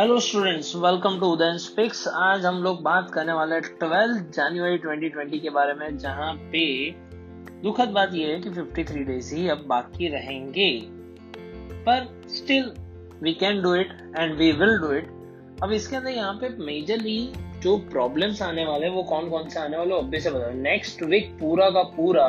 Hello students welcome to Udayan speaks आज हम लोग बात करने वाले हैं ट्वेल्थ जनवरी 2020 के बारे में, जहाँ पे दुखद बात यह है कि 53 डेज़ ही अब बाकी रहेंगे। पर still we can do it and we will do it अब इसके अंदर यहाँ पे मेजरली जो प्रॉब्लम्स आने वाले हैं, वो कौन कौन से आने वाले ऑब्वियस बता नेक्स्ट वीक पूरा का पूरा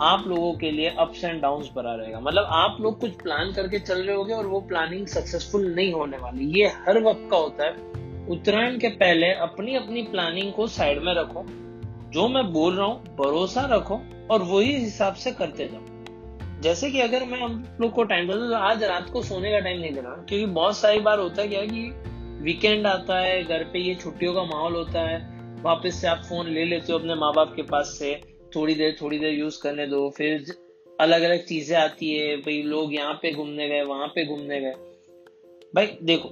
आप लोगों के लिए अप्स एंड डाउन भरा रहेगा। मतलब आप लोग कुछ प्लान करके चल रहे होगे और वो प्लानिंग सक्सेसफुल नहीं होने वाली। ये हर वक्त का होता है। उत्तरायण के पहले अपनी अपनी प्लानिंग को साइड में रखो। जो मैं बोल रहा हूँ, भरोसा रखो और वही हिसाब से करते जाओ। जैसे कि अगर मैं हम लोग को टाइम देता तो आज रात को सोने का टाइम नहीं देना, क्योंकि बहुत सारी बार होता है क्या कि वीकेंड आता है, घर पे ये छुट्टियों का माहौल होता है। वापस से आप फ़ोन ले लेते हो अपने माँ बाप के पास से। थोड़ी देर थोड़ी देर यूज़ करने दो। फिर अलग अलग चीज़ें आती है। भाई, लोग यहाँ पे घूमने गए, वहाँ पे घूमने गए। भाई, देखो,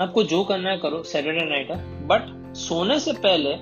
आपको जो करना है करो सैटरडे नाइट है। बट सोने से पहले,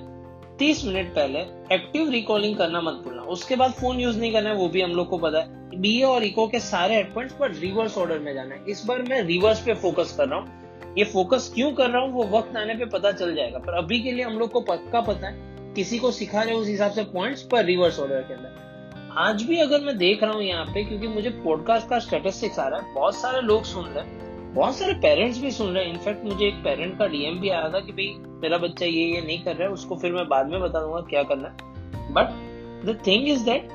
तीस मिनट पहले एक्टिव रिकॉलिंग करना मत भूलना। उसके बाद फ़ोन यूज़ नहीं करना है, वो भी हम लोग को पता है। बीए और इको के सारे हेडपॉइंट्स पर रिवर्स ऑर्डर में जाना है। इस बार मैं रिवर्स पे फोकस कर रहा हूँ। ये फोकस क्यों कर रहा हूँ, वो वक्त आने पे पता चल जाएगा। पर अभी के लिए हम लोग को पक्का पता है किसी को सिखा रहे उस हिसाब से पॉइंट्स पर रिवर्स ऑर्डर के अंदर। आज भी अगर मैं देख रहा हूँ यहाँ पे, क्योंकि मुझे पॉडकास्ट का स्टेटिस्टिक्स आ रहा है, बहुत सारे लोग सुन रहे हैं, बहुत सारे पेरेंट्स भी सुन रहे हैं। इनफैक्ट मुझे एक पेरेंट का डीएम भी आया था कि भाई, मेरा बच्चा ये ये नहीं कर रहा है, उसको फिर मैं बाद में बता दूँगा क्या करना है। But the thing is that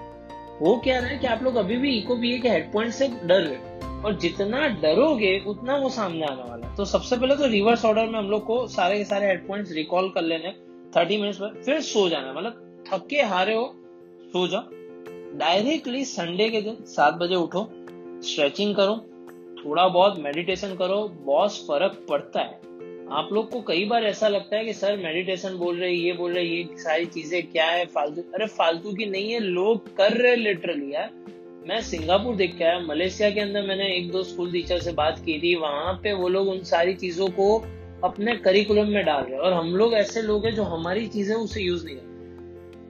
वो क्या रहा है कि आप लोग अभी भी इको बी के हेड पॉइंट से डर रहे और जितना डरोगे, उतना वो सामने आने वाला है। तो सबसे पहले तो रिवर्स ऑर्डर में हम लोग को सारे के सारे हेड पॉइंट्स रिकॉल कर लेने थर्टी मिनट्स में फिर सो जाना मतलब थके हारे हो, सो जाओ। डायरेक्टली संडे के दिन सात बजे उठो स्ट्रेचिंग करो, थोड़ा बहुत मेडिटेशन करो, बहुत फ़र्क पड़ता है। आप लोग को कई बार ऐसा लगता है कि सर मेडिटेशन बोल रहे, ये बोल रहे, ये सारी चीज़ें क्या है, फालतू? अरे फालतू की नहीं है, लोग कर रहे लिटरली यार। मैं सिंगापुर देख के आया, मलेशिया के अंदर मैंने एक दो स्कूल टीचर से बात की थी, वहाँ पे वो लोग उन सारी चीज़ों को अपने करिकुलम में डाल रहे और हम लोग ऐसे लोग हैं जो हमारी चीज़ें उसे यूज़ नहीं करते।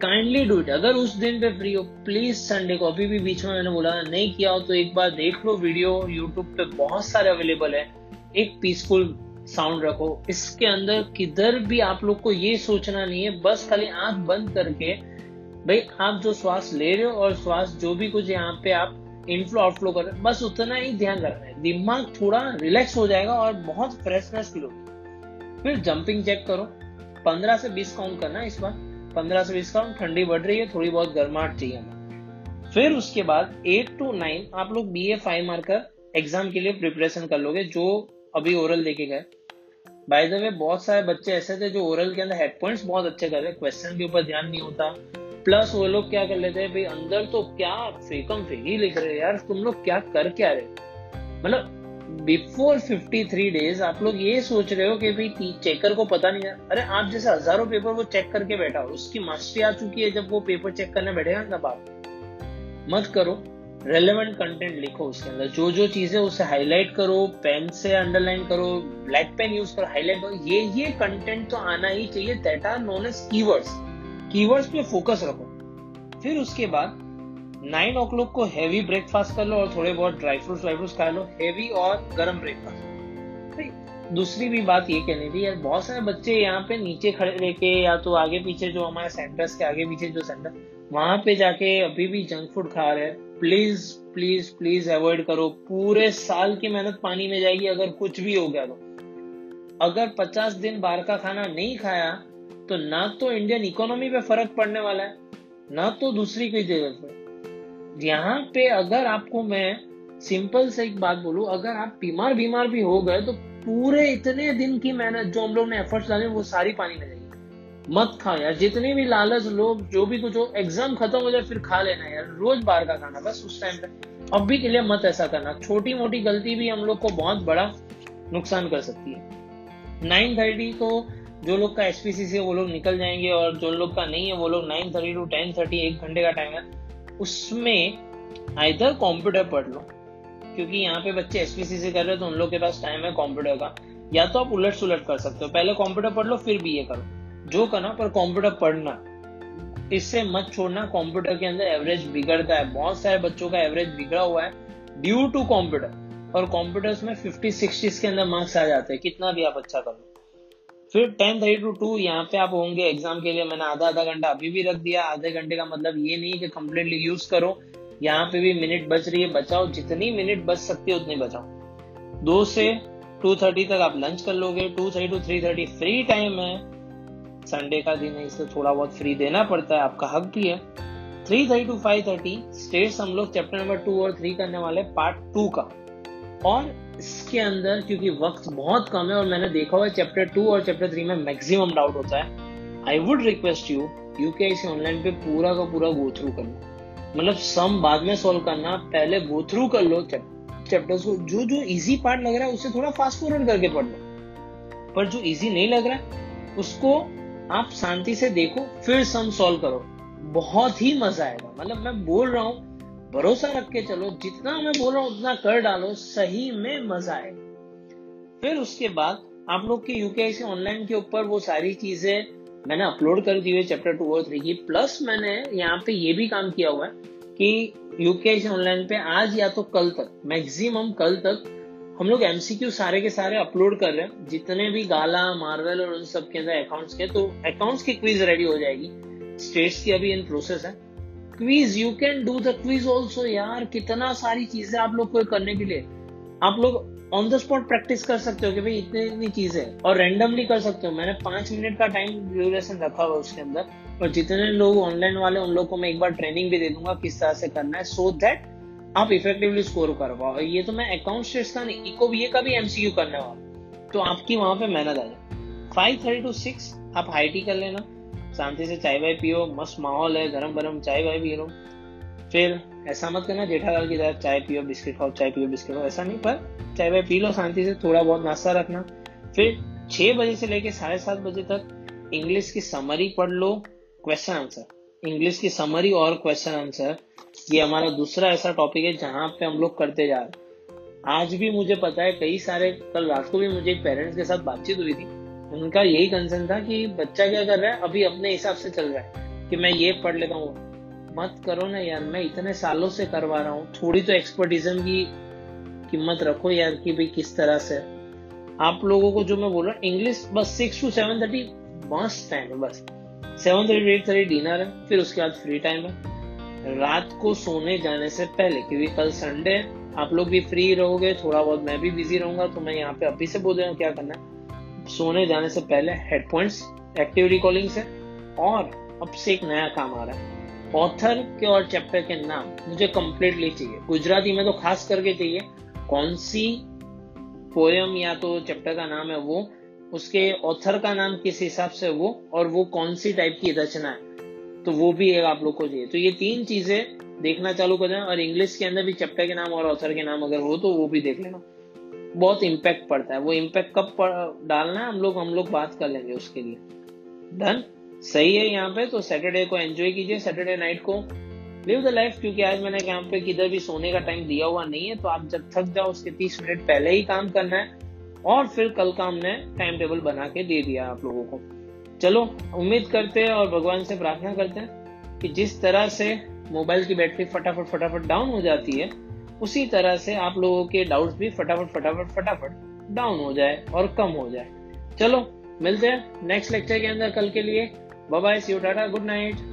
काइंडली डू इट अगर उस दिन पे फ्री हो प्लीज़ संडे को, अभी भी बीच में मैंने बोला, नहीं किया हो तो एक बार देख लो वीडियो यूट्यूब पे बहुत सारे अवेलेबल है। एक पीसफुल साउंड रखो। इसके अंदर किधर भी आप लोग को ये सोचना नहीं है। बस खाली आँख बंद करके, भाई आप जो श्वास ले रहे हो और श्वास जो भी कुछ यहाँ पे आप इनफ्लो आउटफ्लो कर रहे हो, बस उतना ही ध्यान रखना है। दिमाग थोड़ा रिलैक्स हो जाएगा और बहुत फ्रेशनेस फील होगी। फिर जंपिंग चेक करो। पंद्रह से बीस काउंट करना इस बार। पंद्रह से बीस काउंट ठंडी बढ़ रही है, थोड़ी बहुत गर्माहट चाहिए हमें। फिर उसके बाद एट टू नाइन आप लोग B A five marker exam के लिए प्रिपरेशन कर लोगे, जो अभी ओरल देखे गए। बाय द वे बहुत सारे बच्चे ऐसे थे जो ओरल के अंदर हेड पॉइंट्स बहुत अच्छे कर रहे क्वेश्चन के ऊपर ध्यान नहीं होता। प्लस वो लोग क्या कर लेते हैं, भाई अंदर तो क्या फेकम फेक लिख रहे यार, तुम लोग क्या कर क्या रहे मतलब बिफोर 53 डेज़, आप लोग ये सोच रहे हो कि भाई चेकर को पता नहीं है। अरे, आप जैसे हज़ारों पेपर वो चेक करके बैठा हो, उसकी मास्टरी आ चुकी है जब वो पेपर चेक करने बैठेगा तब आप। मत करो। रेलेवेंट कंटेंट लिखो उसके अंदर। जो जो चीज़ें उसे हाईलाइट करो पेन से अंडरलाइन करो ब्लैक पेन यूज़ करो हाईलाइट करो, ये ये कंटेंट तो आना ही चाहिए। That are known as keywords keywords पे फोकस रखो। फिर उसके बाद नाइन ओ क्लॉक को हैवी ब्रेकफास्ट कर लो और थोड़े बहुत ड्राई फ्रूट्स ड्राई फ्रूट्स खा लो हैवी और गर्म ब्रेकफास्ट दूसरी भी बात ये कहनी थी, यार बहुत सारे बच्चे यहाँ पे नीचे खड़े लेके या तो आगे पीछे जो हमारे सेंटर्स के आगे पीछे जो सेंटर वहाँ पे जाके अभी भी जंक फ़ूड खा रहे हैं। प्लीज़ प्लीज़ प्लीज़ अवॉइड करो। पूरे साल की मेहनत पानी में जाएगी, अगर कुछ भी हो गया तो। अगर 50 दिन बाहर का खाना नहीं खाया तो ना तो इंडियन इकोनॉमी पे फ़र्क पड़ने वाला है, ना तो दूसरी कोई जगह पे। यहाँ पे अगर आपको मैं सिंपल से एक बात बोलूँ, अगर आप बीमार बीमार भी हो गए तो पूरे इतने दिन की मेहनत, जो हम लोग ने एफर्ट्स डाले, वो सारी पानी में जाएगी। मत खाओ यार, जितने भी लालच लोग, जो भी कुछ हो एग्ज़ाम खत्म हो जाए, फिर खा लेना यार। रोज बाहर का खाना, बस उस टाइम पे। अभी के लिए मत ऐसा करना। छोटी मोटी गलती भी हम लोग को बहुत बड़ा नुकसान कर सकती है। नाइन थर्टी को जो लोग का एसपीसी से वो लोग निकल जाएँगे, और जो लोग का नहीं है, वो लोग nine thirty to ten thirty एक घंटे का टाइम है। उसमें आइधर कंप्यूटर पढ़ लो, क्योंकि यहाँ पे बच्चे एसपीसी से कर रहे हैं तो उन लोग के पास टाइम है कंप्यूटर का। या तो आप उलट सुलट कर सकते हो। पहले कंप्यूटर पढ़ लो, फिर बी ए करो। जो करना, पर कंप्यूटर पढ़ना। इससे मत छोड़ना कंप्यूटर के अंदर एवरेज बिगड़ता है। बहुत सारे बच्चों का एवरेज बिगड़ा हुआ है ड्यू टू कंप्यूटर और कंप्यूटर्स में फिफ्टी सिक्सटी के अंदर मार्क्स आ जाते हैं। कितना भी आप अच्छा कर फिर टेन थर्टी टू टू, यहाँ पे आप होंगे एग्ज़ाम के लिए, मैंने आधा आधा घंटा अभी भी रख दिया। आधे घंटे का मतलब ये नहीं कि कम्प्लीटली यूज़ करो। यहाँ पे भी मिनट बच रही है, बचाओ। जितनी मिनट बच सकती है, उतनी बचाओ। दो से टू थर्टी तक आप लंच कर लोगे। Two thirty to three thirty free time है। संडे का दिन है, इसलिए थोड़ा बहुत फ्री देना पड़ता है, आपका हक भी है। Three thirty to five thirty stats हम लोग चैप्टर नंबर टू और थ्री करने वाले पार्ट टू का। और इसके अंदर, क्योंकि वक्त बहुत कम है और मैंने देखा हुआ है चैप्टर टू और चैप्टर थ्री में मैक्सिमम डाउट होता है। I would request you UKIC online पे पूरा का पूरा गो थ्रू करना। मतलब सम बाद में सॉल्व करना, पहले गो थ्रू कर लो चैप्टर्स को। जो जो इजी पार्ट लग रहा है, उसे थोड़ा फास्ट फॉरवर्ड करके पढ़ लो। पर जो इजी नहीं लग रहा है, उसको आप शांति से देखो, फिर सम सॉल्व करो। बहुत ही मज़ा आएगा। मतलब मैं बोल रहा हूँ भरोसा रख के चलो, जितना मैं बोल रहा हूँ, उतना कर डालो, सही में मज़ा आए। फिर उसके बाद, आप लोग के यूकेआईसी ऑनलाइन के ऊपर वो सारी चीज़ें मैंने अपलोड कर दी हुई चैप्टर टू और थ्री की। प्लस मैंने यहाँ पे ये भी काम किया हुआ है कि यूकेएस ऑनलाइन पे आज या तो कल तक मैक्सिमम कल तक, हम लोग एमसीक्यू सारे के सारे अपलोड कर रहे हैं। जितने भी गाला मार्वल और उन सब के अंदर अकाउंट्स के तो अकाउंट्स की क्विज रेडी हो जाएगी। स्टेट्स की अभी इन प्रोसेस है। Quiz you can do the quiz also यार कितना सारी चीज़ें आप लोग को करने के लिए आप लोग ऑन द स्पॉट प्रैक्टिस कर सकते हो कि भाई इतनी इतनी चीज़ें और रेंडमली कर सकते हो मैंने पाँच मिनट का टाइम ड्यूरेशन रखा हुआ उसके अंदर और जितने लोग ऑनलाइन वाले उन लोग को मैं एक बार ट्रेनिंग भी दे दूँगा किस तरह से करना है सो so दैट आप इफेक्टिवली स्कोर कर पाओ ये तो मैं अकाउंट स्टेट्स का नहीं इको ये का भी एमसीक्यू करने वाला तो आपकी वहाँ पे मेहनत आ जाए फाइव थर्टी टू सिक्स आप हाई टी कर लेना शांति से चाय वाय पियो, मस्त माहौल है, गरम गरम चाय वाय पी लो फिर ऐसा मत करना जेठालाल की तरह चाय पियो, बिस्किट खाओ, चाय पियो, बिस्किट खाओ, ऐसा नहीं, पर चाय वाय पी लो, शांति से, थोड़ा बहुत नाश्ता रखना। फिर छह बजे से लेकर साढ़े सात बजे तक इंग्लिश की समरी पढ़ लो क्वेश्चन आंसर इंग्लिश की समरी और क्वेश्चन आंसर ये हमारा दूसरा ऐसा टॉपिक है जहाँ पे हम लोग करते जा रहे आज भी मुझे पता है, कई सारे, कल रात को भी मुझे पेरेंट्स के साथ बातचीत हुई थी। उनका यही कंसर्न था कि बच्चा क्या कर रहा है? अभी अपने हिसाब से चल रहा है कि मैं ये पढ़ लेता हूँ। मत करो ना यार, मैं इतने सालों से करवा रहा हूँ। थोड़ी तो एक्सपर्टिज्म की कीमत रखो यार कि भाई किस तरह से। आप लोगों को जो मैं बोल रहा हूँ इंग्लिश बस सिक्स टू सेवन थर्टी मस्त टाइम है बस seven thirty eight thirty dinner है, फिर उसके बाद फ्री टाइम है। रात को सोने जाने से पहले, क्योंकि कल संडे है, आप लोग भी फ्री रहोगे, थोड़ा बहुत मैं भी बिज़ी रहूँगा तो मैं यहाँ पे अभी से बोल रहा हूँ, क्या करना है? सोने जाने से पहले हेडफोन्स एक्टिव रिकॉर्डिंग से और अब से एक नया काम आ रहा है। ऑथर के और चैप्टर के नाम मुझे कंप्लीटली चाहिए। गुजराती में तो खास करके चाहिए। कौन सी पोयम या तो चैप्टर का नाम है वो, उसके ऑथर का नाम किस हिसाब से वो, और वो कौन सी टाइप की रचना है तो वो भी एक आप लोग को चाहिए। तो ये तीन चीज़ें देखना चालू कर और इंग्लिश के अंदर भी चैप्टर के नाम और ऑथर के नाम अगर हो तो वो भी देख लेना। बहुत इम्पैक्ट पड़ता है। वो इम्पैक्ट कब डालना है, हम लोग हम लोग बात कर लेंगे उसके लिए। डन सही है यहाँ पे तो सैटरडे को एंजॉय कीजिए। सैटरडे नाइट को लिव द लाइफ क्योंकि आज मैंने यहाँ पे किधर भी सोने का टाइम दिया हुआ नहीं है तो आप जब थक जाओ, उसके तीस मिनट पहले ही काम करना है, और फिर कल का हमने टाइम टेबल बना के दे दिया आप लोगों को। चलो, उम्मीद करते हैं और भगवान से प्रार्थना करते हैं कि जिस तरह से मोबाइल की बैटरी फटाफट फटाफट डाउन हो जाती है उसी तरह से आप लोगों के डाउट्स भी फटाफट फटाफट फटाफट डाउन हो जाए और कम हो जाए। चलो, मिलते हैं नेक्स्ट लेक्चर के अंदर कल के लिए। Bye see you tata good night.